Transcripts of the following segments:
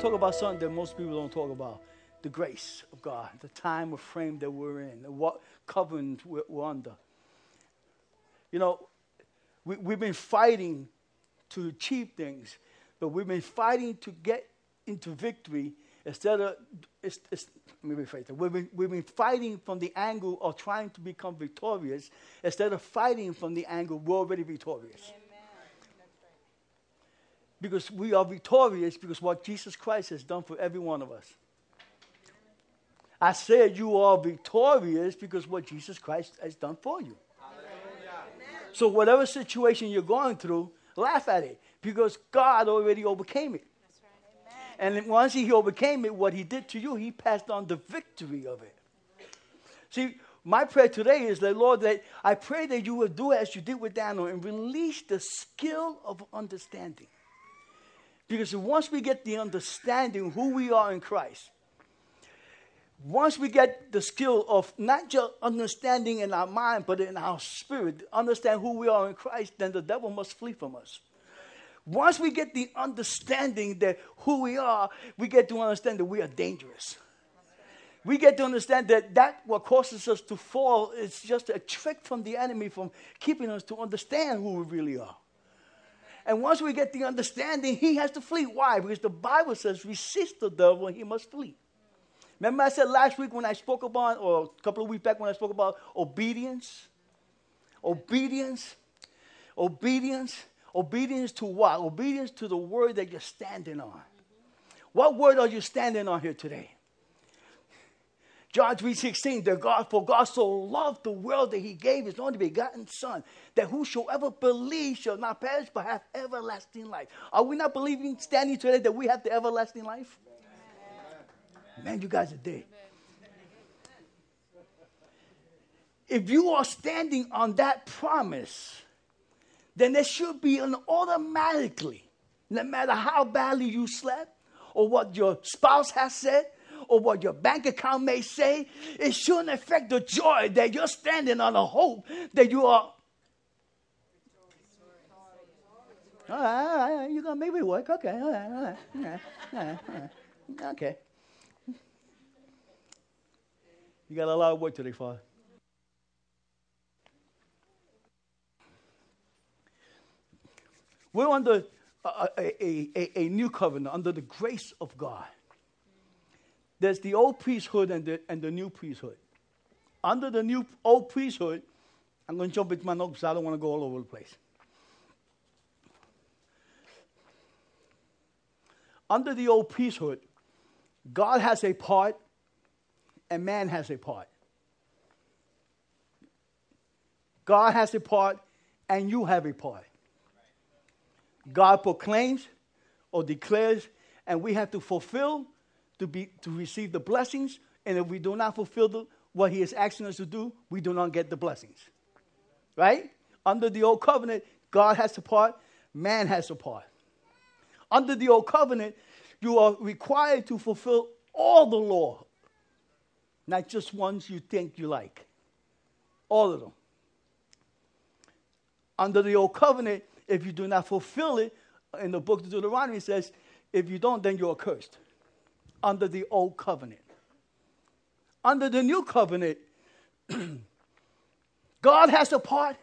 to talk about something that most people don't talk about the grace of God, the time or frame that we're in, what covenant we're, we're under. You know, we, we've been fighting to achieve things, but we've been fighting to get into victory instead of, it's, it's, let me rephrase that. We've been, we've been fighting from the angle of trying to become victorious instead of fighting from the angle we're already victorious. Amen. Because we are victorious because what Jesus Christ has done for every one of us. I said you are victorious because what Jesus Christ has done for you. So, whatever situation you're going through, laugh at it because God already overcame it. Right. And once He overcame it, what He did to you, He passed on the victory of it. See, my prayer today is that, Lord, that I pray that you will do as you did with Daniel and release the skill of understanding. Because once we get the understanding who we are in Christ, once we get the skill of not just understanding in our mind, but in our spirit, understand who we are in Christ, then the devil must flee from us. Once we get the understanding that who we are, we get to understand that we are dangerous. We get to understand that that what causes us to fall is just a trick from the enemy from keeping us to understand who we really are. And once we get the understanding, he has to flee. Why? Because the Bible says, resist the devil and he must flee. Remember, I said last week when I spoke about, or a couple of weeks back when I spoke about obedience? Obedience. Obedience. Obedience to what? Obedience to the word that you're standing on. What word are you standing on here today? John 3.16, that God, for God so loved the world that he gave his only begotten son, that whosoever believes shall not perish but have everlasting life. Are we not believing, standing today, that we have the everlasting life? Man, you guys are dead. If you are standing on that promise, then there should be an automatically, no matter how badly you slept, or what your spouse has said, or what your bank account may say, it shouldn't affect the joy that you're standing on a hope that you are. All right, all right, you're going to make me work. Okay, all right, all right, all right, all right, all right. Okay. You got a lot of work today, Father. We're under a, a, a, a, new covenant, under the grace of God. There's the old priesthood and the, and the new priesthood. Under the new old priesthood, I'm going to jump into my notes because I don't want to go all over the place. Under the old priesthood, God has a part and man has a part. God has a part, and you have a part. God proclaims or declares, and we have to fulfill to, be, to receive the blessings. And if we do not fulfill the, what He is asking us to do, we do not get the blessings. Right? Under the old covenant, God has a part, man has a part. Under the old covenant, you are required to fulfill all the law not just ones you think you like. All of them. Under the old covenant, if you do not fulfill it, in the book of Deuteronomy says, if you don't, then you're cursed. Under the old covenant. Under the new covenant, God has a part,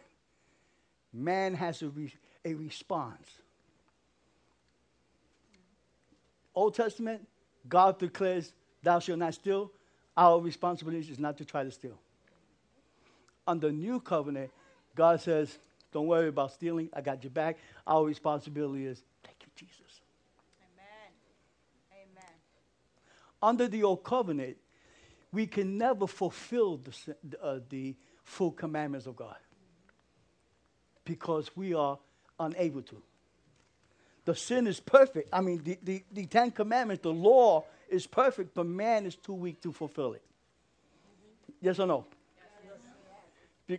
man has a, re- a response. Old Testament, God declares, Thou shalt not steal. Our responsibility is not to try to steal. Under new covenant, God says, Don't worry about stealing. I got your back. Our responsibility is thank you, Jesus. Amen. Amen. Under the old covenant, we can never fulfill the, uh, the full commandments of God because we are unable to. The sin is perfect. I mean, the, the, the Ten Commandments, the law is perfect, but man is too weak to fulfill it. Yes or no?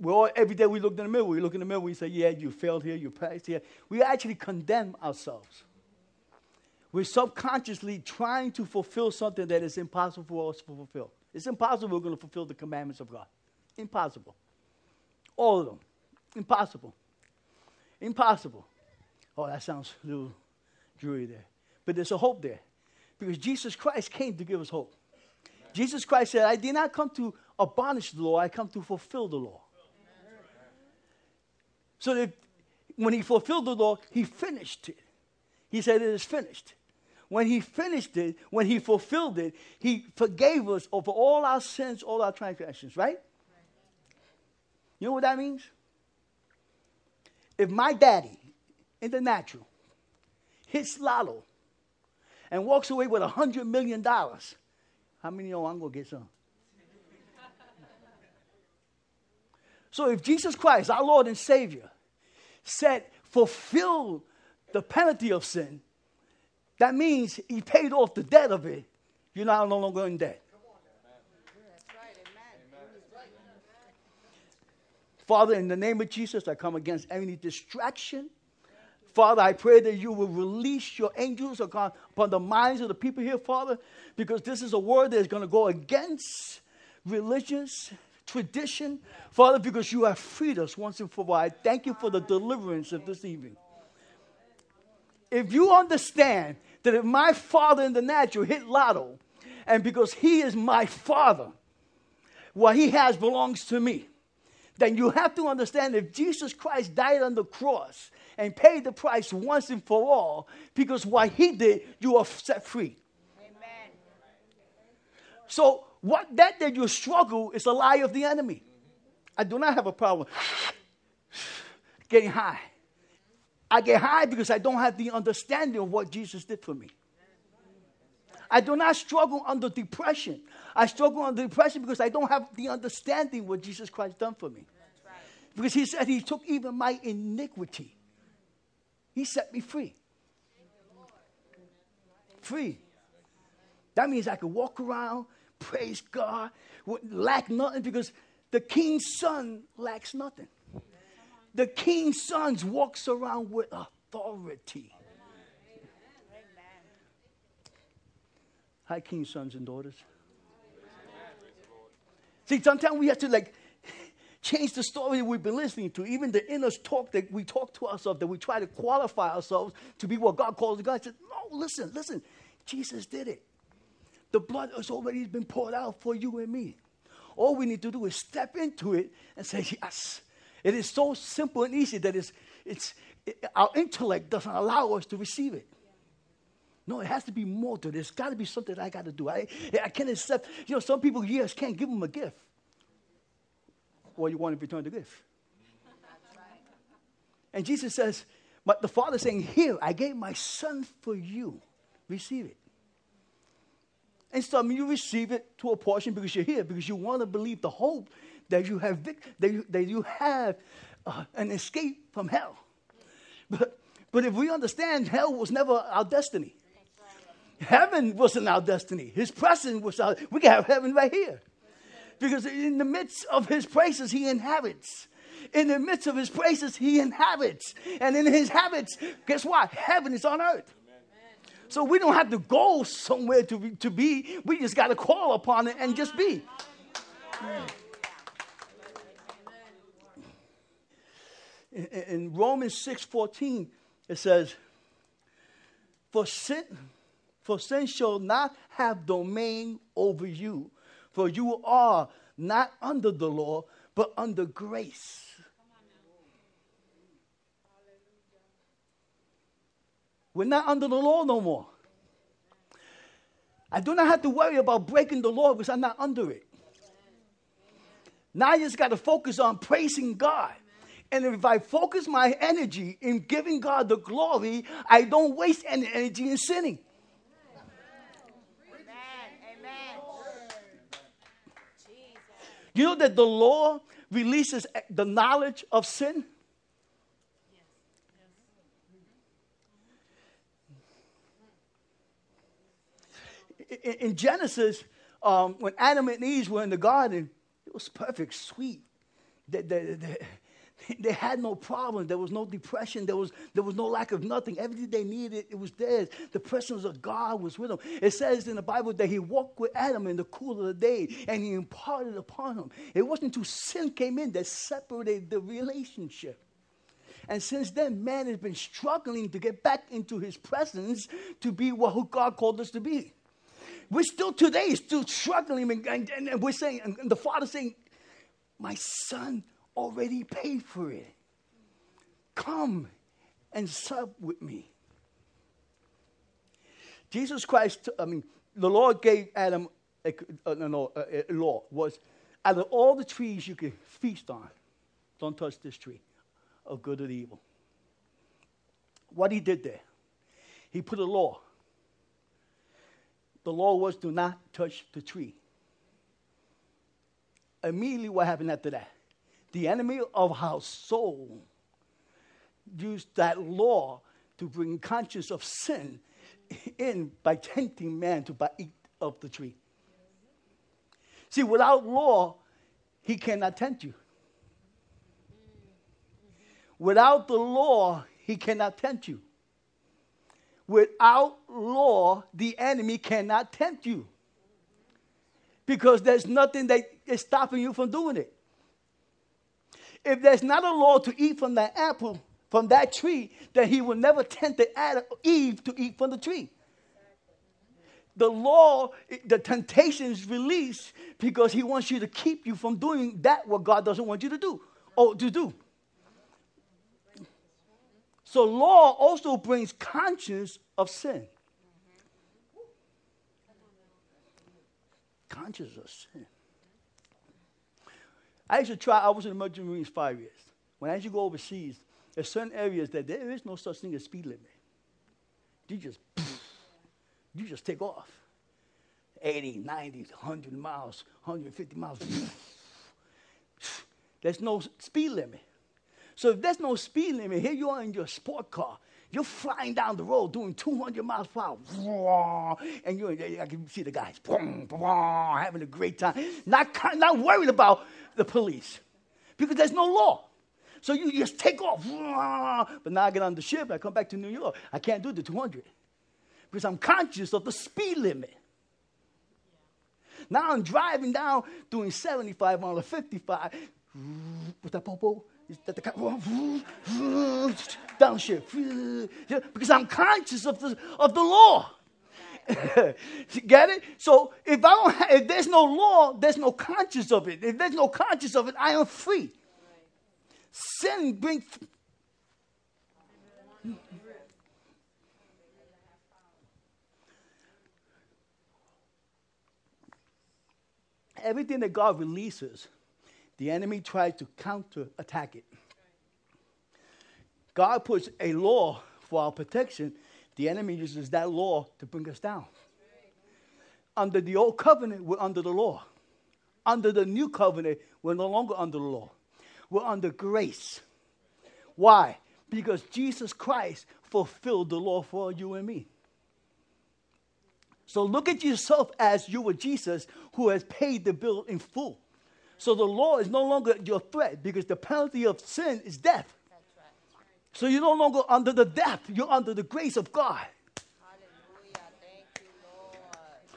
We all, every day we look in the mirror, we look in the mirror, we say, Yeah, you failed here, you passed here. We actually condemn ourselves. We're subconsciously trying to fulfill something that is impossible for us to fulfill. It's impossible we're going to fulfill the commandments of God. Impossible. All of them. Impossible. Impossible. Oh, that sounds a little dreary there. But there's a hope there. Because Jesus Christ came to give us hope. Jesus Christ said, I did not come to abolish the law, I come to fulfill the law. So that when he fulfilled the law, he finished it. He said, It is finished. When he finished it, when he fulfilled it, he forgave us over all our sins, all our transgressions, right? You know what that means? If my daddy, in the natural, hits lotto and walks away with a $100 million, how many know I'm going to get some? so if Jesus Christ, our Lord and Savior, said, fulfill the penalty of sin, that means he paid off the debt of it. You're not no longer in debt. Father, in the name of Jesus, I come against any distraction. Father, I pray that you will release your angels oh upon, upon the minds of the people here, Father, because this is a word that is going to go against religious tradition. Father, because you have freed us once and for all. I thank you for the deliverance of this evening. If you understand that if my father in the natural hit lotto, and because he is my father, what he has belongs to me, then you have to understand if Jesus Christ died on the cross and paid the price once and for all, because what he did, you are set free. Amen. So, what that that you struggle is a lie of the enemy. I do not have a problem getting high. I get high because I don't have the understanding of what Jesus did for me. I do not struggle under depression. I struggle under depression because I don't have the understanding what Jesus Christ done for me. Because he said he took even my iniquity. He set me free. Free. That means I can walk around, praise God, lack nothing because the king's son lacks nothing. The king's sons walks around with authority. Hi, king's sons and daughters. See, sometimes we have to like change the story we've been listening to, even the inner talk that we talk to ourselves, that we try to qualify ourselves to be what God calls God said, No, listen, listen. Jesus did it. The blood has already been poured out for you and me. All we need to do is step into it and say, Yes. It is so simple and easy that it's, it's, it, our intellect doesn't allow us to receive it. No, it has to be more to this. got to be something I got to do. I, I can't accept, you know, some people, yes, can't give them a gift. Or you want to return the gift. And Jesus says, but the Father saying, Here, I gave my son for you. Receive it. And some of you receive it to a portion because you're here, because you want to believe the hope that you have, that you, that you have uh, an escape from hell. But, but if we understand hell was never our destiny, heaven wasn't our destiny. His presence was our, we can have heaven right here. Because in the midst of his praises, he inhabits. In the midst of his praises, he inhabits. And in his habits, guess what? Heaven is on earth. So we don't have to go somewhere to be, to be. We just got to call upon it and just be. In, in Romans 6:14, it says, For sin, for sin shall not have domain over you, for you are not under the law, but under grace. We're not under the law no more. I do not have to worry about breaking the law because I'm not under it. Now I just got to focus on praising God. And if I focus my energy in giving God the glory, I don't waste any energy in sinning. Amen. Amen. You know that the law releases the knowledge of sin? in Genesis, um, when Adam and Eve were in the garden, it was perfect, sweet. They, they, had no problem. There was no depression. There was, there was no lack of nothing. Everything they needed, it was theirs. The presence of God was with them. It says in the Bible that he walked with Adam in the cool of the day and he imparted upon him. It wasn't until sin came in that separated the relationship. And since then, man has been struggling to get back into his presence to be what God called us to be. We're still today still struggling, and, and, and we're saying, and the father saying, "My son already paid for it. Come and sup with me." Jesus Christ, I mean, the Lord gave Adam a, a, a, a law was out of all the trees you can feast on, don't touch this tree of good and evil. What he did there, he put a law the law was do not touch the tree. Immediately, what happened after that? The enemy of our soul used that law to bring conscience of sin in by tempting man to eat of the tree. See, without law, he cannot tempt you. Without the law, he cannot tempt you. Without law, the enemy cannot tempt you. Because there's nothing that is stopping you from doing it. If there's not a law to eat from that apple, from that tree, then he will never tempt Adam, Eve to eat from the tree. The law, the temptation is released because he wants you to keep you from doing that what God doesn't want you to do or to do. So law also brings conscience of sin. Conscience of sin. I used to try, I was in the merchant marines five years. When I used to go overseas, there's certain areas that there is no such thing as speed limit. You just, you just take off. 80, 90, 100 miles, 150 miles. There's no speed limit. So if there's no speed limit, here you are in your sport car. You're flying down the road doing 200 miles per hour. And you, I can see the guys having a great time. Not, not worried about the police because there's no law. So you just take off. But now I get on the ship, I come back to New York. I can't do the 200 because I'm conscious of the speed limit. Now I'm driving down doing 75 on or 55. What's that, Popo? the downshift because I'm conscious of the of the law. Get it? So if I don't, have, if there's no law, there's no conscience of it. If there's no conscience of it, I am free. Sin brings. Everything that God releases the enemy tries to counterattack it. God puts a law for our protection. The enemy uses that law to bring us down. Under the old covenant, we're under the law. Under the new covenant, we're no longer under the law. We're under grace. Why? Because Jesus Christ fulfilled the law for you and me. So look at yourself as you were Jesus who has paid the bill in full. So the law is no longer your threat because the penalty of sin is death. So you're no longer under the death, you're under the grace of God.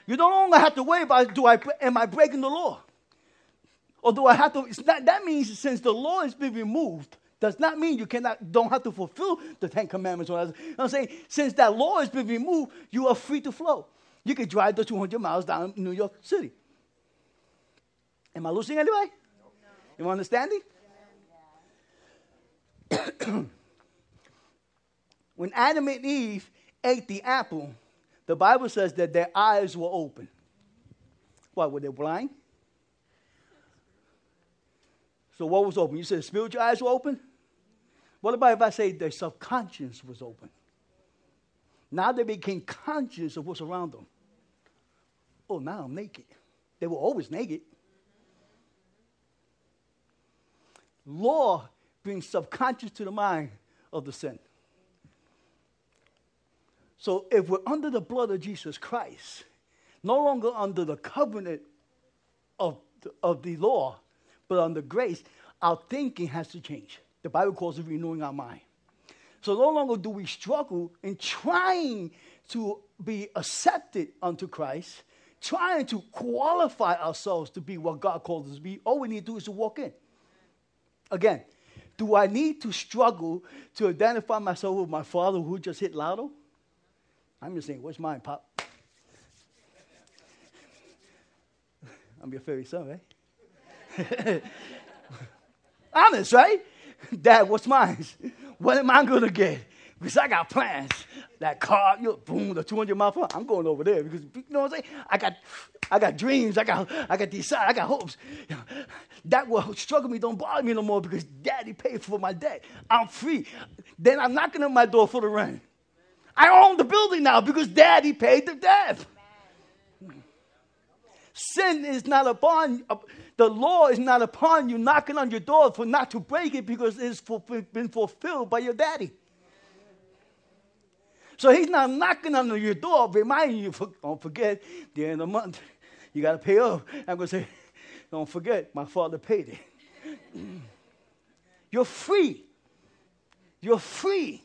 You, you no longer have to worry about do I am I breaking the law? Or do I have to not, that means since the law has been removed, does not mean you cannot don't have to fulfill the Ten Commandments. I'm saying since that law has been removed, you are free to flow. You can drive the 200 miles down New York City. Am I losing anybody? You understanding? when Adam and Eve ate the apple, the Bible says that their eyes were open. Why, were they blind? So what was open? You said spiritual eyes were open? What about if I say their subconscious was open? Now they became conscious of what's around them. Oh, now I'm naked. They were always naked. Law brings subconscious to the mind of the sin. So if we're under the blood of Jesus Christ, no longer under the covenant of the, of the law, but under grace, our thinking has to change. The Bible calls it renewing our mind. So no longer do we struggle in trying to be accepted unto Christ, trying to qualify ourselves to be what God calls us to be. All we need to do is to walk in. Again, do I need to struggle to identify myself with my father who just hit lotto? I'm just saying, what's mine, Pop? I'm your fairy son, right? Honest, right? Dad, what's mine? What am I going to get? Because I got plans. That car, you know, boom, the 200 mile per. I'm going over there because you know what I'm saying. I got, I got dreams. I got, I got desire. I got hopes. You know, that will struggle me don't bother me no more because Daddy paid for my debt. I'm free. Then I'm knocking on my door for the rent. I own the building now because Daddy paid the debt. Sin is not upon the law is not upon you knocking on your door for not to break it because it's been fulfilled by your daddy. So he's not knocking on your door, reminding you, don't forget, the end of the month, you got to pay up. I'm going to say, don't forget, my father paid it. You're free. You're free.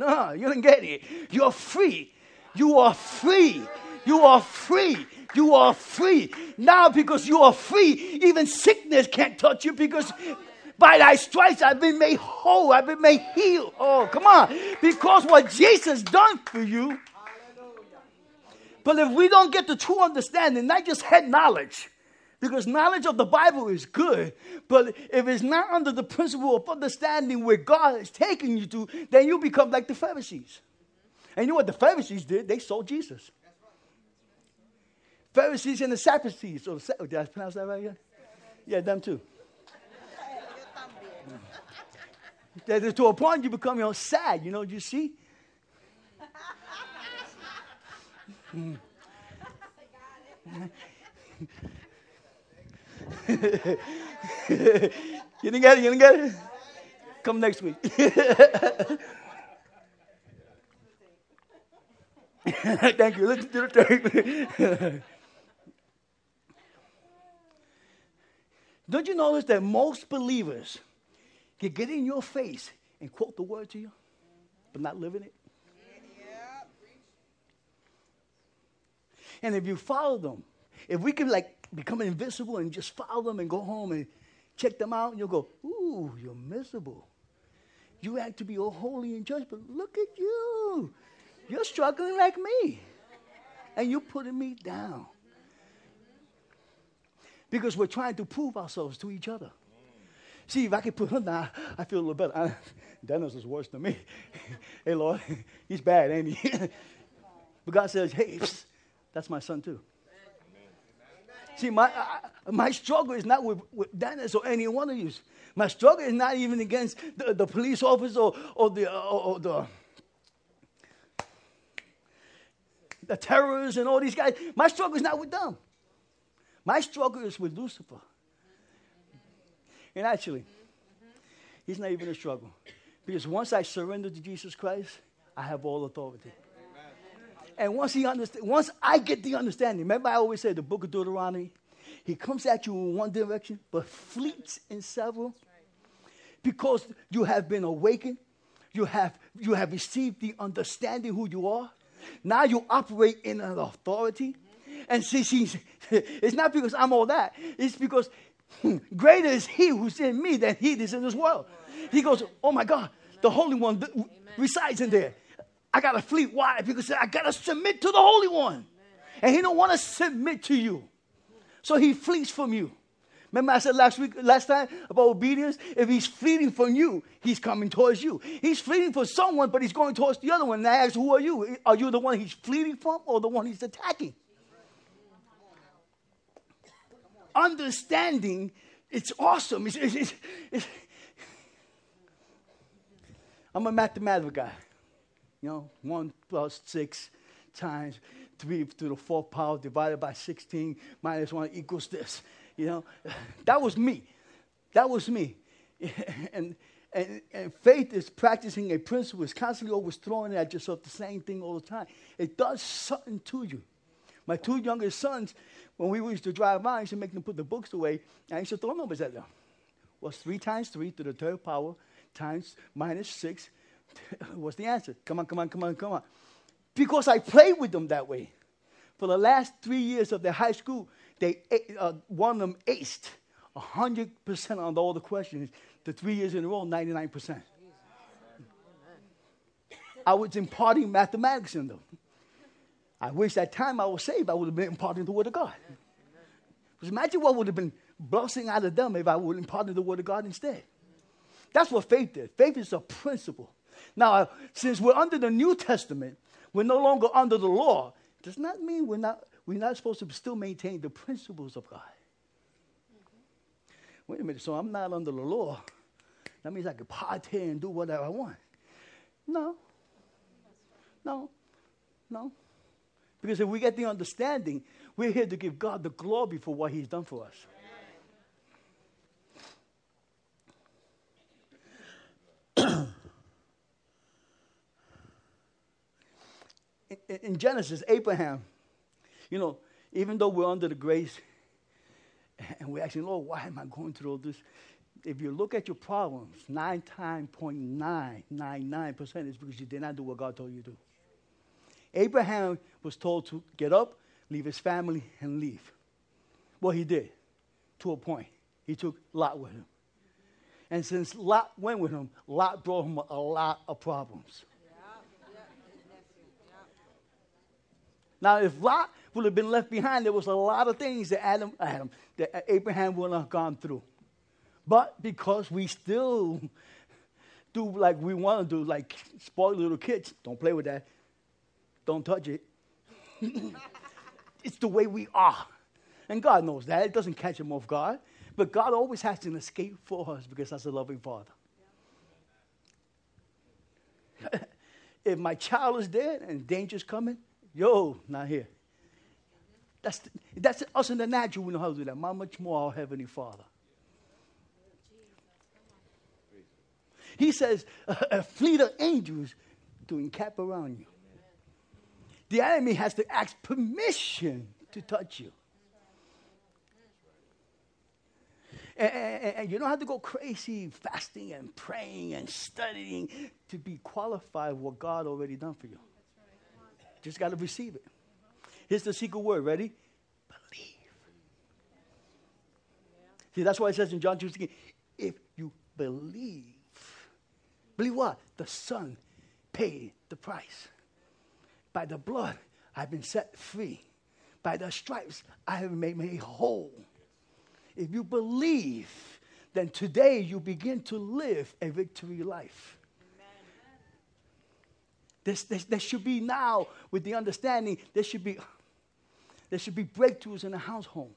No, you didn't get it. You're free. You are free. You are free. You are free. Now, because you are free, even sickness can't touch you because by thy stripes I've been made whole. I've been made healed. Oh, come on. Because what Jesus done for you. But if we don't get the true understanding, not just head knowledge, because knowledge of the Bible is good, but if it's not under the principle of understanding where God is taking you to, then you become like the Pharisees. And you know what the Pharisees did? They sold Jesus. Pharisees and the Sadducees. Oh, or the, did I pronounce that right? Yeah, yeah them too. that to a point you become you know, sad, you know, do you see? Mm. you didn't get it? You didn't get it? Come next week. Thank you. The tape. Don't you notice that most believers can get in your face and quote the word to you, but not living it? And if you follow them, if we can like become invisible and just follow them and go home and check them out, and you'll go, ooh, you're miserable. You act to be all holy and just, but look at you. You're struggling like me. And you're putting me down because we're trying to prove ourselves to each other. See, if I can put him down, I feel a little better. I, Dennis is worse than me. hey, Lord, he's bad, ain't he? but God says, hey, psst, that's my son too. See, my, my struggle is not with, with Dennis or any one of you. My struggle is not even against the, the police officer or, or the, uh, or, or the, the terrorists and all these guys. My struggle is not with them. My struggle is with Lucifer. And actually, he's not even a struggle. Because once I surrender to Jesus Christ, I have all authority. And once he understand, once I get the understanding, remember I always say the book of Deuteronomy, he comes at you in one direction, but fleets in several. Because you have been awakened, you have you have received the understanding who you are. Now you operate in an authority. And see, see, it's not because I'm all that. It's because hmm, greater is He who's in me than He is in this world. He goes, Oh my God, the Holy One resides in there. I got to flee. Why? Because I got to submit to the Holy One. And He don't want to submit to you. So He flees from you. Remember I said last week, last time about obedience? If he's fleeing from you, he's coming towards you. He's fleeing for someone, but he's going towards the other one. And I ask, who are you? Are you the one he's fleeing from or the one he's attacking? Understanding, it's awesome. It's, it's, it's, I'm a mathematical guy. You know, one plus six times three to the fourth power divided by 16 minus one equals this. You know, that was me. That was me. and, and, and faith is practicing a principle, it's constantly always throwing at yourself the same thing all the time. It does something to you. My two youngest sons, when we used to drive by, I used to make them put the books away, and I used to throw numbers at them. What's three times three to the third power times minus six? What's the answer? Come on, come on, come on, come on. Because I played with them that way. For the last three years of their high school, they uh, one of them aced 100% on all the questions. The three years in a row, 99%. I was imparting mathematics in them. I wish that time I was saved, I would have been imparting the Word of God. Because imagine what would have been blessing out of them if I would have imparted the word of God instead. That's what faith is. Faith is a principle. Now, since we're under the New Testament, we're no longer under the law. Does not mean we're not, we're not supposed to still maintain the principles of God. Mm-hmm. Wait a minute, so I'm not under the law. That means I can party and do whatever I want. No. No. No. Because if we get the understanding, we're here to give God the glory for what He's done for us. In, Genesis, Abraham, you know, even though we're under the grace and we're asking, Lord, why am I going through all this? If you look at your problems, 99.999% is because you did not do what God told you to do. Abraham was told to get up, leave his family, and leave. Well, he did, to a point. He took Lot with him. And since Lot went with him, Lot brought him a lot of problems. Now, if Lot would have been left behind, there was a lot of things that Adam, Adam, that Abraham would have gone through. But because we still do like we want to do, like spoil little kids, don't play with that, don't touch it. it's the way we are. And God knows that. It doesn't catch him off guard. But God always has an escape for us because that's a loving Father. if my child is dead and danger's coming, Yo, not here. That's, that's us in the natural. We know how to do that. How much more our Heavenly Father? He says, a, a fleet of angels to encamp around you. The enemy has to ask permission to touch you. And, and, and, you don't have to go crazy fasting and praying and studying to be qualified what God already done for you. Just got to receive it. Here's the secret word. Ready? Believe. See, that's why it says in John 2 if you believe, believe what? The Son paid the price. By the blood, I've been set free. By the stripes, I have made me whole. If you believe, then today you begin to live a victory life. This, this, there should be now, with the understanding, there should be, there should be breakthroughs in the household.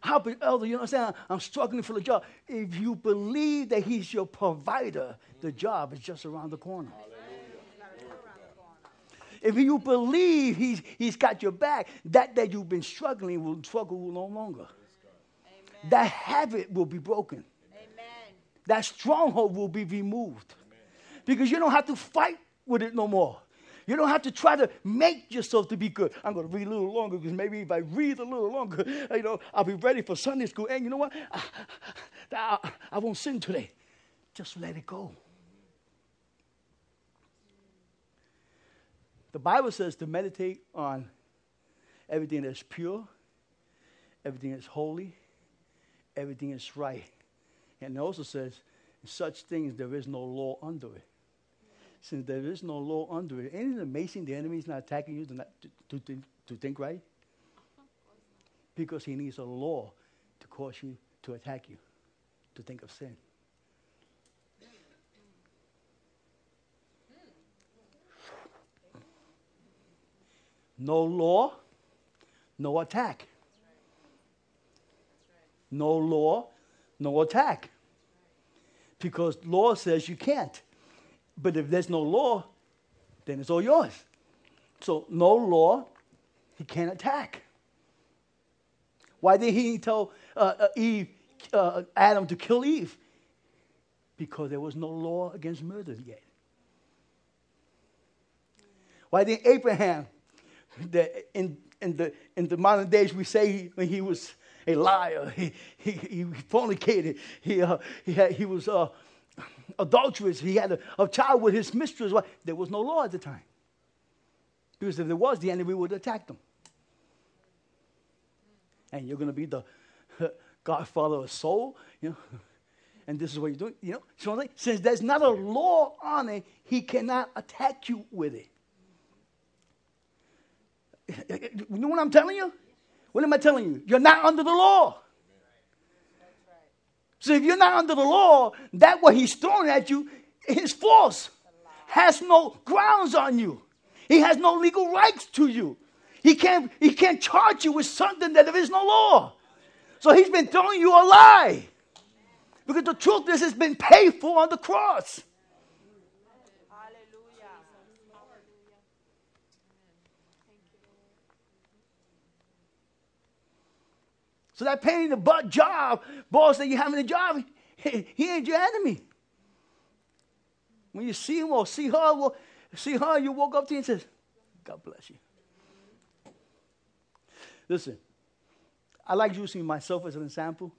How, elder, you understand? I'm struggling for the job. If you believe that he's your provider, the job is just around the corner. If you believe he's, he's got your back, that that you've been struggling will struggle no longer. Amen. That habit will be broken. Amen. That stronghold will be removed. Amen. Because you don't have to fight with it no more. You don't have to try to make yourself to be good. I'm going to read a little longer because maybe if I read a little longer, you know, I'll be ready for Sunday school. And you know what? I, I, I won't sin today. Just let it go. The Bible says to meditate on everything that's pure, everything that's holy, everything that's right. And it also says, such things there is no law under it since there is no law under it, isn't it amazing the enemy is not attacking you to, not, to, to, to think right? Because he needs a law to cause you to attack you, to think of sin. No law, no attack. No law, no attack. Because law says you can't. But if there's no law, then it's all yours. So no law, he can't attack. Why did he tell uh, uh, Eve, uh, Adam to kill Eve? Because there was no law against murder yet. Why did Abraham, the, in, in, the, in the modern days, we say he, he was a liar, he, he, he fornicated, he, uh, he, had, he was uh, adulterous. He had a, a child with his mistress. Well, There was no law at the time. Because if there was, the enemy would attack them. And you're going to be the godfather of soul, you know. And this is what you're doing, you know. So since there's not a law on it, he cannot attack you with it. You know what I'm telling you? What am I telling you? You're not under the law. So if you're not under the law, that what he's throwing at you is false. Has no grounds on you. He has no legal rights to you. He can't, he can't charge you with something that there is no law. So he's been throwing you a lie. Because the truth is, it's been paid for on the cross. So that pain in the butt job, boss that you having a job, he, he ain't your enemy. When you see him or see her, well, see her, you walk up to him and says, God bless you. Listen, I like using myself as an example.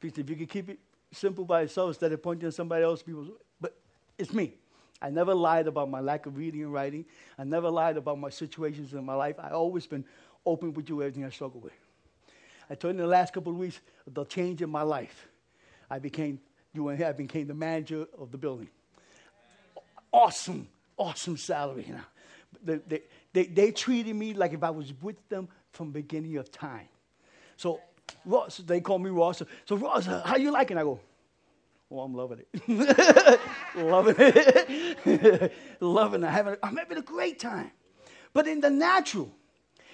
Because if you can keep it simple by yourself instead of pointing at somebody else, people, but it's me. I never lied about my lack of reading and writing. I never lied about my situations in my life. I always been open with you everything I struggle with. I told you in the last couple of weeks the change in my life. I became you and I became the manager of the building. Awesome, awesome salary. You know. They, they, they, they treated me like if I was with them from beginning of time. So Ross, they call me Ross. So Ross, how you liking? I go, oh, I'm loving it. loving it. loving it. Having, I'm having a great time. But in the natural,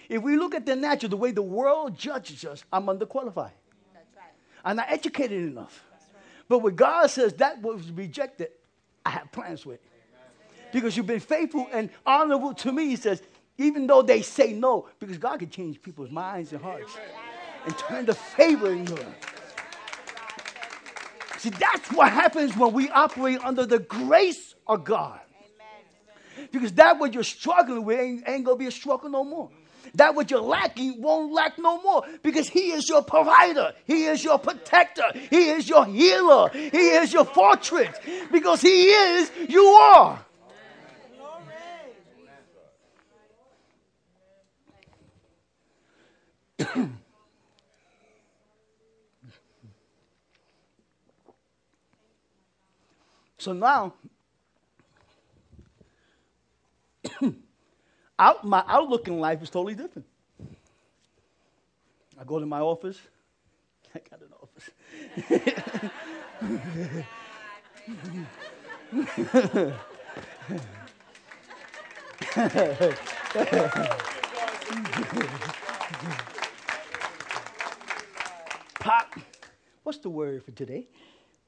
if we look at the natural, the way the world judges us, I'm underqualified. That's right. I'm not educated enough. Right. But when God says that was rejected, I have plans with. Amen. Because you've been faithful and honorable to me, he says, even though they say no, because God can change people's minds and hearts Amen. and turn the favor in you. See, that's what happens when we operate under the grace of God. Amen. Because that what you're struggling with ain't, ain't going to be a struggle no more. That what you're lacking won't lack no more because He is your provider. He is your protector. He is your healer. He is your fortress. Because He is, you are. so now out, my outlook in life is totally different. I go to my office. I got an office. Pop. What's the word for today?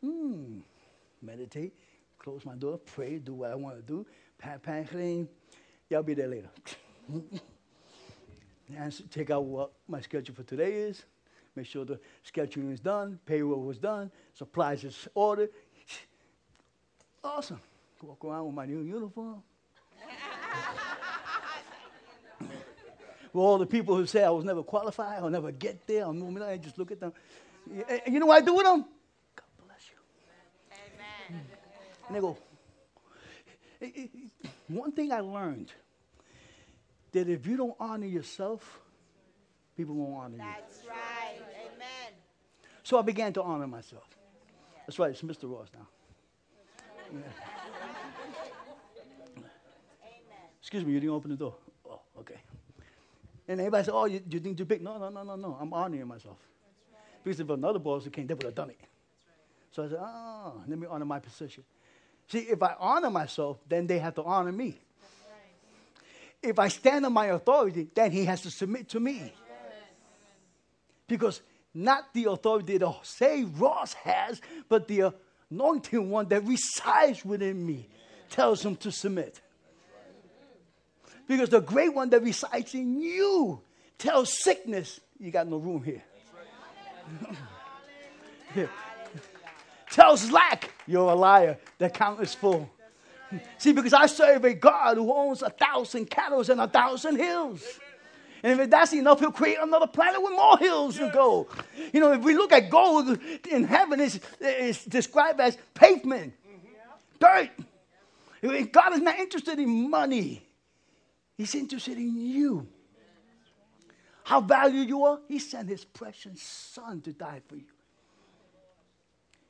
Hmm. Meditate, close my door, pray, do what I want to do. Pat, pat, clean. Y'all be there later. and check out what my schedule for today is. Make sure the scheduling is done, payroll was done, supplies is ordered. Awesome. Walk around with my new uniform. with all the people who say I was never qualified, I'll never get there, I'll move I just look at them. And you know what I do with them? God bless you. Amen. And they go, one thing I learned that if you don't honor yourself, people won't honor That's you. That's right. Amen. So I began to honor myself. That's right, it's Mr. Ross now. Yeah. Excuse me, you didn't open the door. Oh, okay. And everybody said, Oh, you, you think too big? No, no, no, no, no. I'm honoring myself. Right. Because if another boss came, they would have done it. Right. So I said, Oh, let me honor my position. See, if I honor myself, then they have to honor me. If I stand on my authority, then he has to submit to me. Because not the authority that say Ross has, but the anointing one that resides within me tells him to submit. Because the great one that resides in you tells sickness, you got no room here. tells lack, you're a liar. The count is full. See, because I serve a God who owns a thousand cattle and a thousand hills. And if that's enough, he'll create another planet with more hills to go. You know, if we look at gold in heaven, it's, it's described as pavement, dirt. God is not interested in money, He's interested in you. How valuable you are? He sent His precious Son to die for you.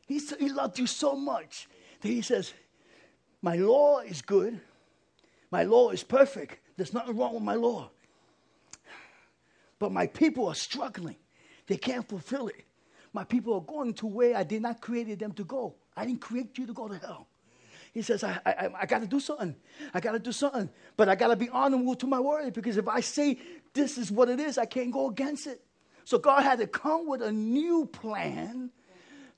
He, he loved you so much that He says, My law is good, my law is perfect. There's nothing wrong with my law. But my people are struggling. They can't fulfill it. My people are going to where I did not create them to go. I didn't create you to go to hell. He says, I, I, I got to do something. I got to do something. But I got to be honorable to my word because if I say this is what it is, I can't go against it. So God had to come with a new plan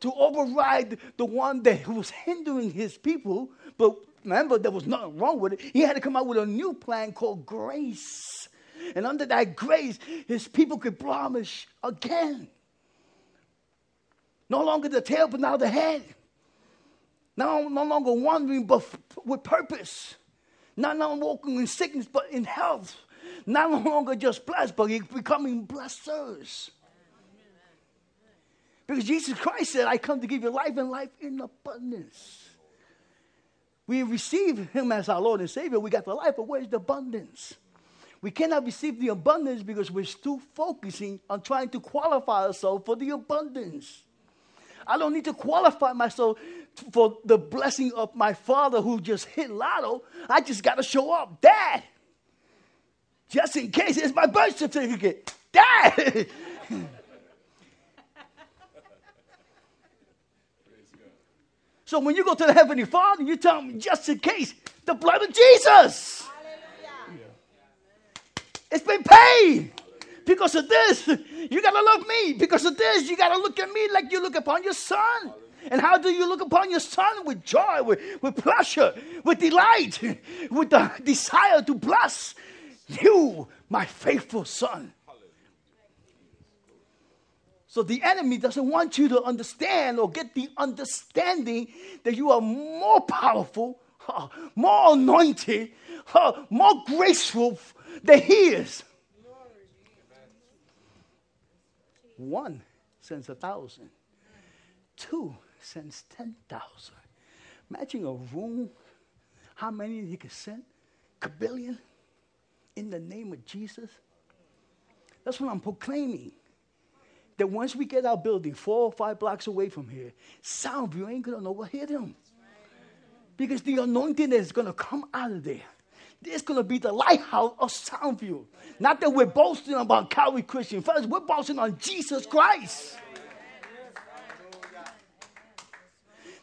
to override the one that was hindering his people. But remember, there was nothing wrong with it. He had to come out with a new plan called grace. And under that grace, his people could blemish again. No longer the tail, but now the head. Now, no longer wandering, but f- with purpose. Not no walking in sickness, but in health. Not no longer just blessed, but becoming blessers. Because Jesus Christ said, I come to give you life and life in abundance. We receive Him as our Lord and Savior. We got the life, but where's the abundance? We cannot receive the abundance because we're still focusing on trying to qualify ourselves for the abundance. I don't need to qualify myself for the blessing of my father who just hit lotto. I just got to show up. Dad, just in case it's my birth certificate. Dad. so when you go to the Heavenly Father, you tell him, just in case, the blood of Jesus. Hallelujah. It's been paid. Because of this, you got to love me. Because of this, you got to look at me like you look upon your son. And how do you look upon your son? With joy, with, with pleasure, with delight, with the desire to bless you, my faithful son. So the enemy doesn't want you to understand or get the understanding that you are more powerful, more anointed, more graceful than he is. One sends a thousand. Two sends 10,000. Imagine a room, how many he could send? A billion in the name of Jesus. That's what I'm proclaiming. That once we get our building four or five blocks away from here, Soundview ain't gonna know what hit him. Because the anointing is gonna come out of there. Going to be the lighthouse of Soundview. Not that we're boasting about Calvary Christian First, we're boasting on Jesus Christ.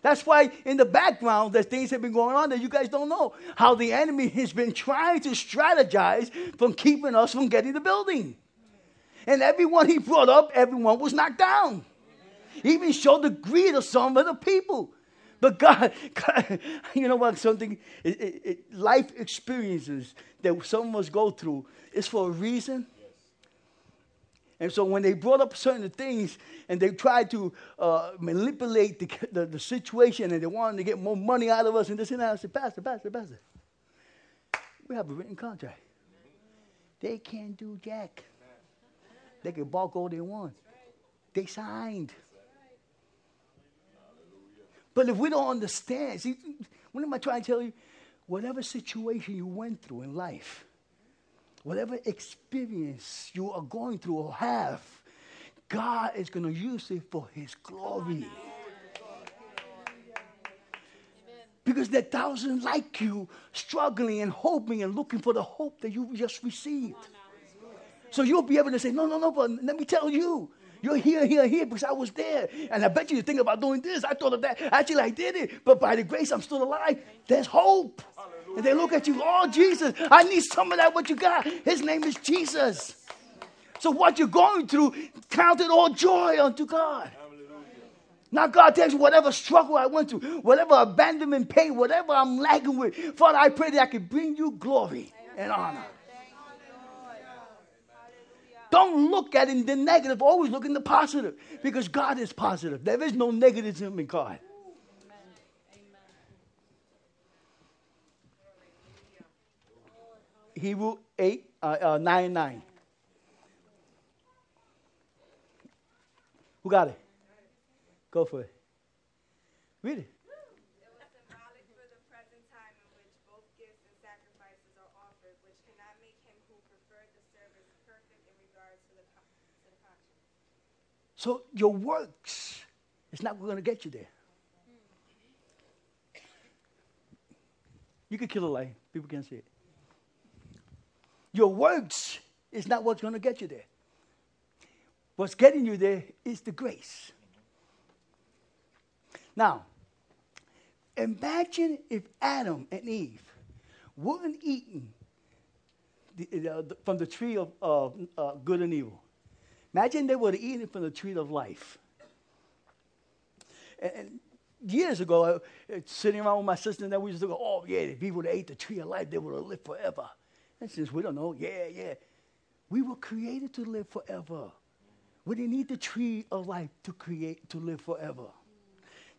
That's why in the background, there's things have been going on that you guys don't know. How the enemy has been trying to strategize from keeping us from getting the building. And everyone he brought up, everyone was knocked down. He even showed the greed of some of the people. But God, God you know what? Something, it, it, it, life experiences that some of us go through is for a reason. And so when they brought up certain things and they tried to uh, manipulate the, the, the, situation and they wanted to get more money out of us and this and that, I said, Pastor, Pastor, Pastor, we have a written contract. They can't do jack. They can balk all they want. They signed. But if we don't understand, see, what am I trying to tell you? Whatever situation you went through in life, whatever experience you are going through or have, God is going to use it for His glory. Because there are thousands like you struggling and hoping and looking for the hope that you just received. So you'll be able to say, No, no, no, but let me tell you, you're here, here, here because I was there. And I bet you you think about doing this. I thought of that. Actually, I did it. But by the grace, I'm still alive. There's hope. Hallelujah. And they look at you, oh, Jesus, I need some of that, what you got. His name is Jesus. So what you're going through, count it all joy unto God. Now, God takes whatever struggle I went through, whatever abandonment pain, whatever I'm lagging with, Father, I pray that I can bring you glory and honor. Don't look at it in the negative. Always look in the positive because God is positive. There is no negativism in God. Hebrew 8, uh, uh, 9, 9. Who got it? Go for it. Read it. So your works is not going to get you there. You can kill a lion, people can't see it. Your works is not what's going to get you there. What's getting you there is the grace. Now, imagine if Adam and Eve weren't eaten the, from the tree of uh, good and evil. Imagine they would have eaten from the tree of life. And, years ago, uh, sitting around with my sister, and then we used to go, "Oh yeah, if people would have ate the tree of life, they would have lived forever." And since we don't know, yeah, yeah, we were created to live forever. We didn't need the tree of life to create to live forever.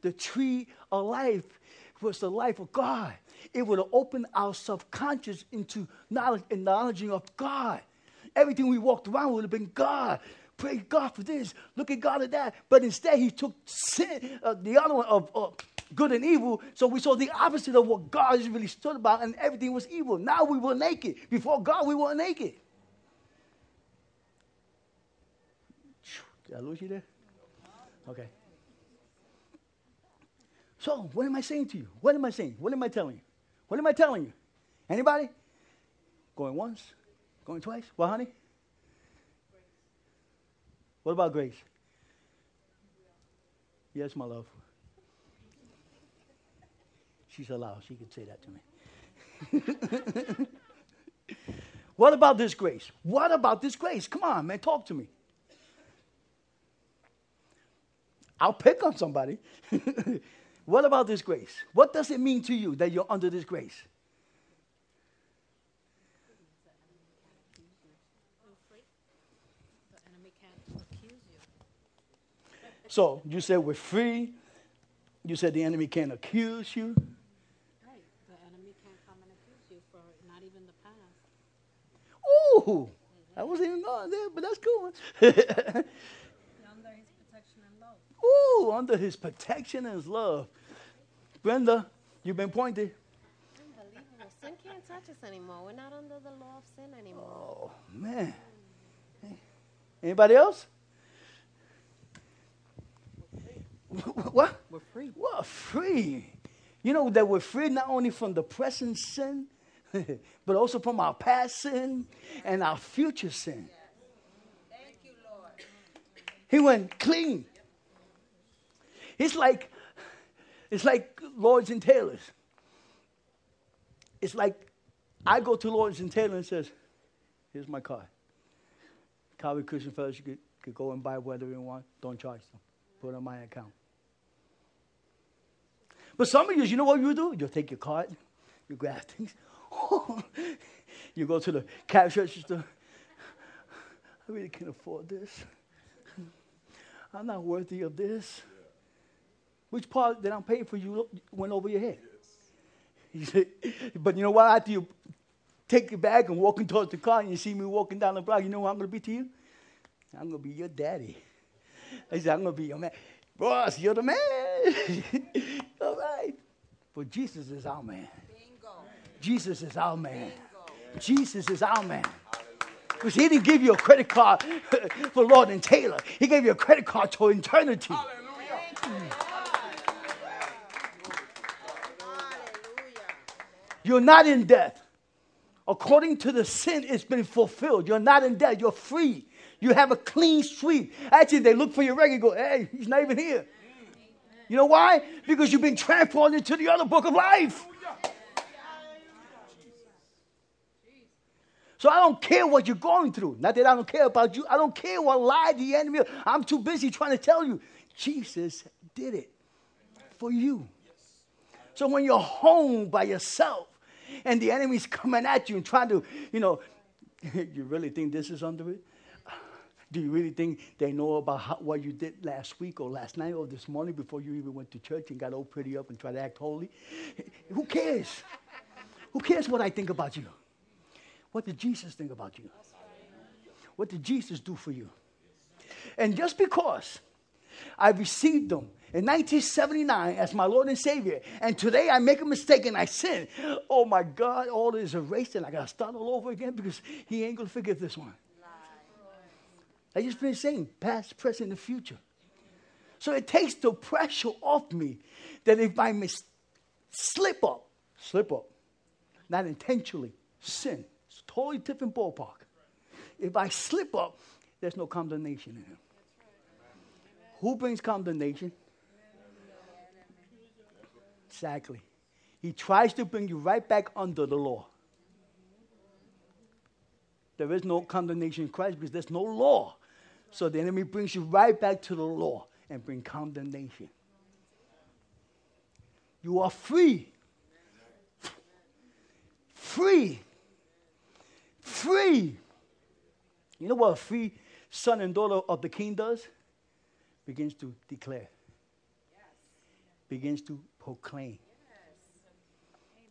The tree of life was the life of God. It would have opened our subconscious into knowledge and knowledging of God. Everything we walked around would have been God. Praise God for this. Look at God at that. But instead, He took sin, uh, the other one of uh, good and evil. So we saw the opposite of what God really stood about, and everything was evil. Now we were naked. Before God, we were naked. Did I lose you there? Okay. So, what am I saying to you? What am I saying? What am I telling you? What am I telling you? Anybody? Going once? Going twice? Well, honey? What about grace? Yes, my love. She's allowed. She can say that to me. what about this grace? What about this grace? Come on, man, talk to me. I'll pick on somebody. what about this grace? What does it mean to you that you're under this grace? So you said we're free. You said the enemy can't accuse you. Right. The enemy can't come and accuse you for not even the past. Ooh, I wasn't even going there, but that's cool. under his protection and love. Ooh, under his protection and his love. Brenda, you've been pointed. Unbelievable. Sin can't touch us anymore. We're not under the law of sin anymore. Oh, man. Anybody else? What? We're free. We're free. You know that we're free not only from the present sin, but also from our past sin and our future sin. Thank you, Lord. He went clean. It's like it's like Lords and Taylors. It's like I go to Lords and Taylor and says, "Here's my card. Calvary Christian Fellowship could, could go and buy whatever you want. Don't charge them. Put on my account." But some of you, you know what you do? You'll take your card, you grab things, you go to the cash register. I really can't afford this. I'm not worthy of this. Which part that I'm paying for you went over your head? You say, but you know what? After you take your bag and walking towards the car and you see me walking down the block, you know what I'm going to be to you? I'm going to be your daddy. I said, I'm going to be your man. Boss, you're the man. All right. But Jesus is our man. Bingo. Jesus is our man. Bingo. Jesus is our man. Because he didn't give you a credit card for Lord and Taylor. He gave you a credit card to eternity. Hallelujah. You're not in death. According to the sin, it's been fulfilled. You're not in debt. You're free. You have a clean sweep. Actually, they look for your record and go, hey, he's not even here. You know why? Because you've been transformed into the other book of life. So I don't care what you're going through. Not that I don't care about you. I don't care what lie the enemy. I'm too busy trying to tell you. Jesus did it for you. So when you're home by yourself and the enemy's coming at you and trying to, you know, you really think this is under it? Do you really think they know about how, what you did last week or last night or this morning before you even went to church and got all pretty up and tried to act holy? Who cares? Who cares what I think about you? What did Jesus think about you? What did Jesus do for you? And just because I received them in 1979 as my Lord and Savior, and today I make a mistake and I sin, oh my God, all is erased and I got to start all over again because He ain't going to forgive this one. I just finished saying past, present, and future. So it takes the pressure off me that if I mis- slip up, slip up, not intentionally, sin. It's a totally different ballpark. If I slip up, there's no condemnation in him. Who brings condemnation? Exactly. He tries to bring you right back under the law. There is no condemnation in Christ because there's no law. So the enemy brings you right back to the law and bring condemnation. You are free. Free. Free. You know what a free son and daughter of the king does? Begins to declare, begins to proclaim.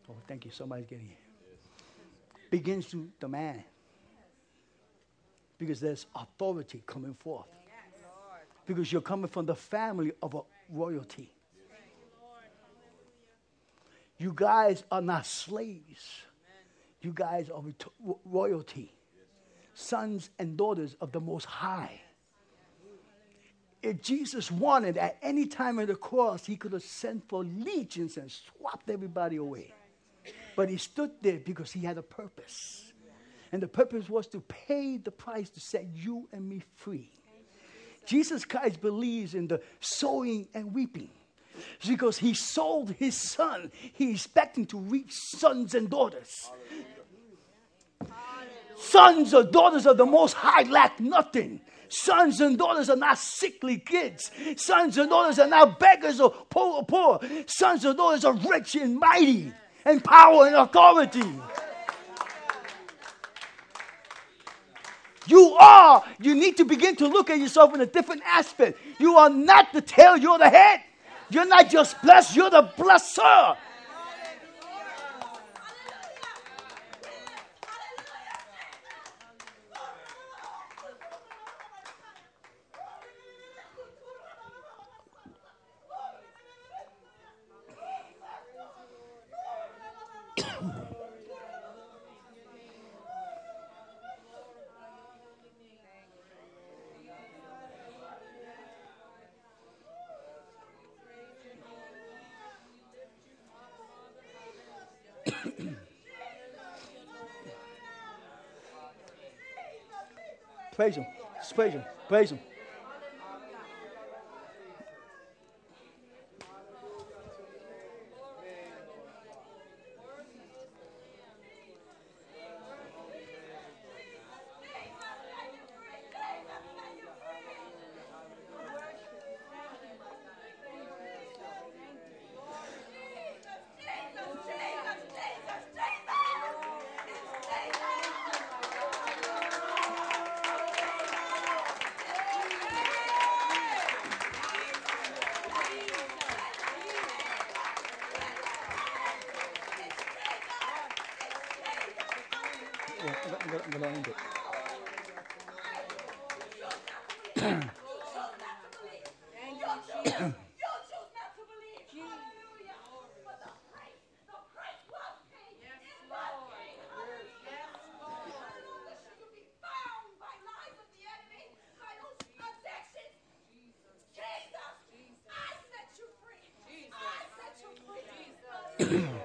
Oh, thank you. Somebody's getting it. Begins to demand. Because there's authority coming forth. Because you're coming from the family of a royalty. You guys are not slaves. You guys are royalty, sons and daughters of the Most High. If Jesus wanted at any time of the cross, he could have sent for legions and swapped everybody away. But he stood there because he had a purpose. And the purpose was to pay the price to set you and me free. Jesus Christ believes in the sowing and weeping. Because he sold his son. He's expecting to reap sons and daughters. Sons or daughters of the Most High lack nothing. Sons and daughters are not sickly kids. Sons and daughters are not beggars or poor. or poor. Sons and daughters are rich and mighty and power and authority. You are, you need to begin to look at yourself in a different aspect. You are not the tail, you're the head. You're not just blessed, you're the blesser. Praise him. Praise him. Praise him. Yeah,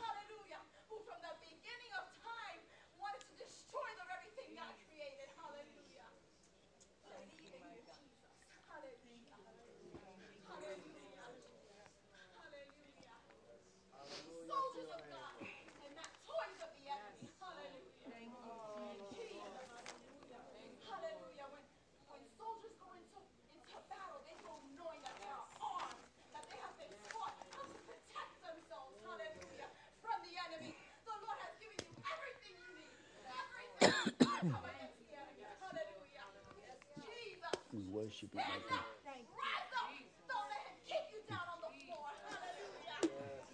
worship you, my Stand God. up. Rise up. Don't let him kick you down on the floor. Hallelujah.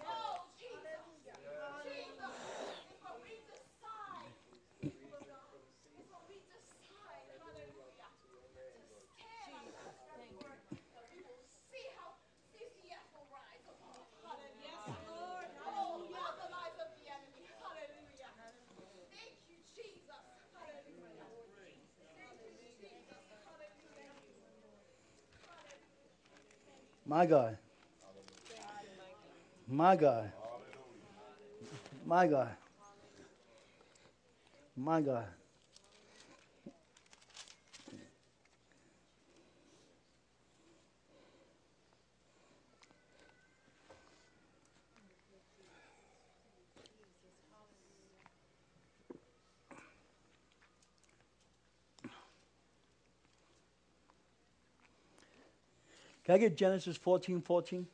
Oh, Jesus. Jesus. It's when we decide. people of God, It's when we decide. Hallelujah. To stand on God's very word. That we will see how CCF will rise above. Hallelujah. Oh, Lord, the lives of the enemy. Hallelujah. Thank you, Jesus. Hallelujah. Thank you, Jesus. Hallelujah. My God. My God. My God. My God. Can I get Genesis 14 14?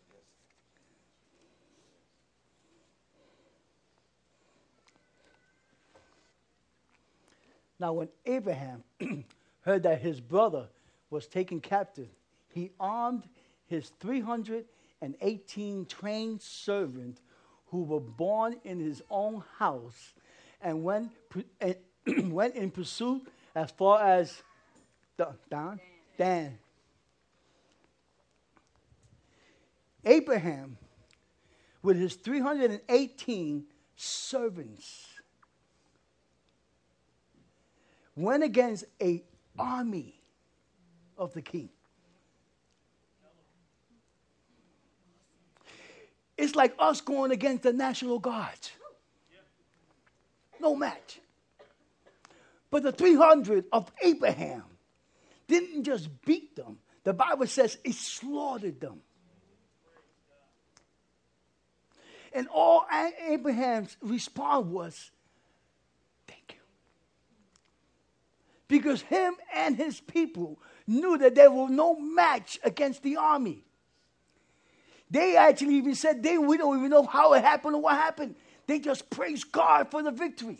Now, when Abraham heard that his brother was taken captive, he armed his 318 trained servants who were born in his own house and went, and went in pursuit as far as the, Dan. Dan. Abraham, with his 318 servants, went against a army of the king. It's like us going against the National Guard. No match. But the 300 of Abraham didn't just beat them, the Bible says it slaughtered them. And all Abraham's response was, Thank you. Because him and his people knew that there was no match against the army. They actually even said they we don't even know how it happened or what happened. They just praised God for the victory.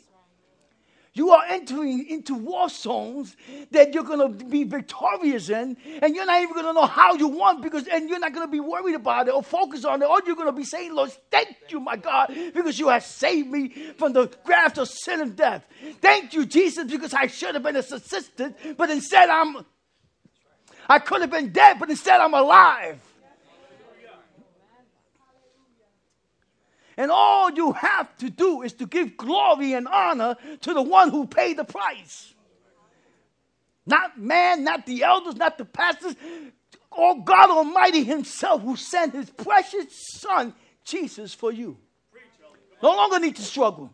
You are entering into war zones that you're going to be victorious in, and you're not even going to know how you won because, and you're not going to be worried about it or focus on it. All you're going to be saying, Lord, thank you, my God, because you have saved me from the grasp of sin and death. Thank you, Jesus, because I should have been a assistant, but instead I'm, I could have been dead, but instead I'm alive. And all you have to do is to give glory and honor to the one who paid the price. Not man, not the elders, not the pastors, or God Almighty Himself who sent His precious Son, Jesus, for you. No longer need to struggle.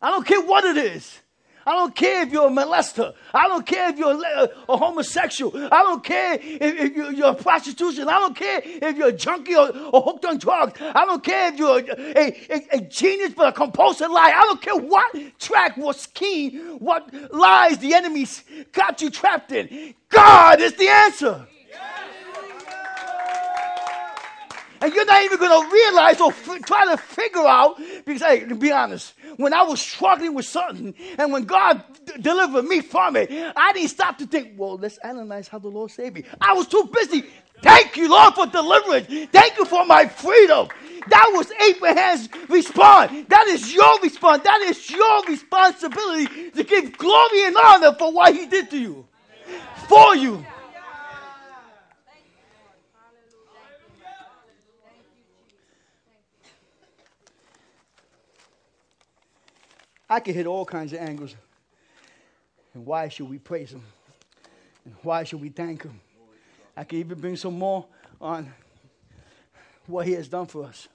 I don't care what it is. I don't care if you're a molester. I don't care if you're a, a homosexual. I don't care if, if you're, you're a prostitution. I don't care if you're a junkie or, or hooked on drugs. I don't care if you're a, a, a genius but a compulsive liar. I don't care what track, what scheme, what lies the enemy's got you trapped in. God is the answer. And you're not even going to realize or f- try to figure out, because, hey, to be honest, when I was struggling with something and when God d- delivered me from it, I didn't stop to think, well, let's analyze how the Lord saved me. I was too busy. Thank you, Lord, for deliverance. Thank you for my freedom. That was Abraham's response. That is your response. That is your responsibility to give glory and honor for what he did to you, for you. I can hit all kinds of angles. And why should we praise him? And why should we thank him? I can even bring some more on what he has done for us.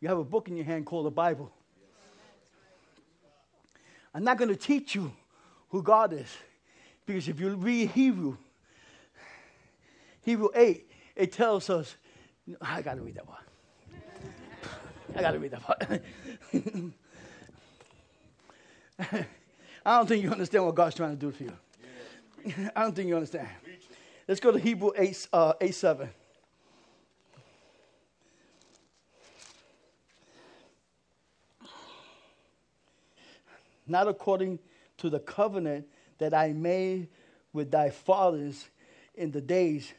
You have a book in your hand called the Bible. I'm not going to teach you who God is. Because if you read Hebrew, Hebrew 8, it tells us, I got to read that one. I got to read that part. I don't think you understand what God's trying to do for you. I don't think you understand. Let's go to Hebrew 8, uh, 8 7. Not according to the covenant that I made with thy fathers in the days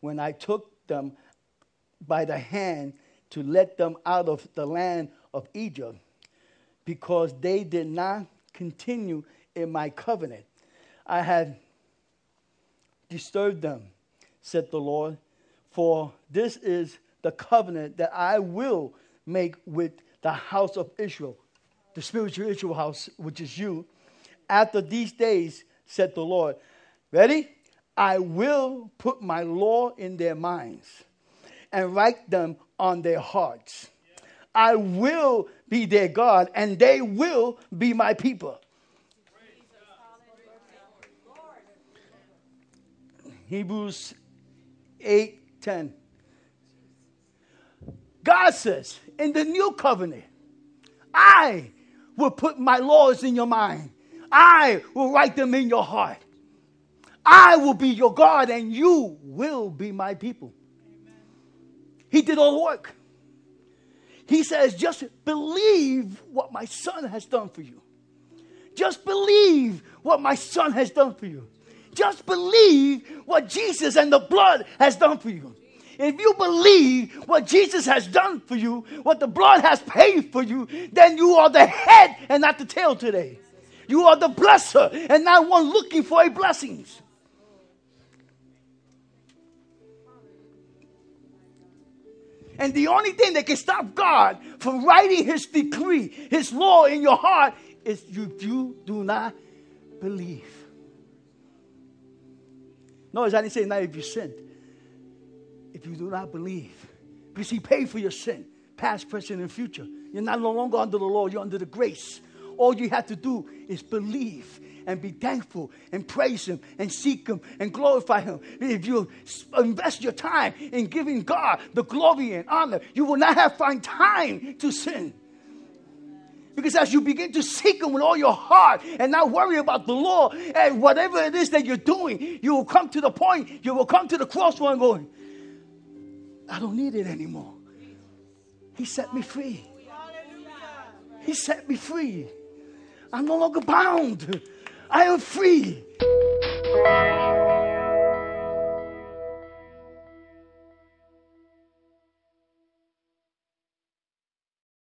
when I took them by the hand to let them out of the land of Egypt, because they did not continue in my covenant. I have disturbed them, said the Lord, for this is the covenant that I will make with the house of Israel, the spiritual Israel house, which is you. After these days, said the Lord, ready? I will put my law in their minds and write them on their hearts. I will be their God, and they will be my people. Hebrews 8 10. God says, in the new covenant, I will put my laws in your mind. I will write them in your heart. I will be your God, and you will be my people. He did all the work. He says, just believe what my son has done for you. Just believe what my son has done for you. Just believe what Jesus and the blood has done for you. If you believe what Jesus has done for you, what the blood has paid for you, then you are the head and not the tail today. You are the blesser and not one looking for a blessings. And the only thing that can stop God from writing his decree, his law in your heart, is you, you do not believe. Notice I didn't say not if you sinned. If you do not believe. Because he paid for your sin, past, present, and future. You're not no longer under the law, you're under the grace. All you have to do is believe and be thankful and praise Him and seek Him and glorify Him. If you invest your time in giving God the glory and honor, you will not have find time to sin. Because as you begin to seek Him with all your heart and not worry about the law and whatever it is that you're doing, you will come to the point, you will come to the crossroad going, I don't need it anymore. He set me free. He set me free. I'm no longer bound. I am free.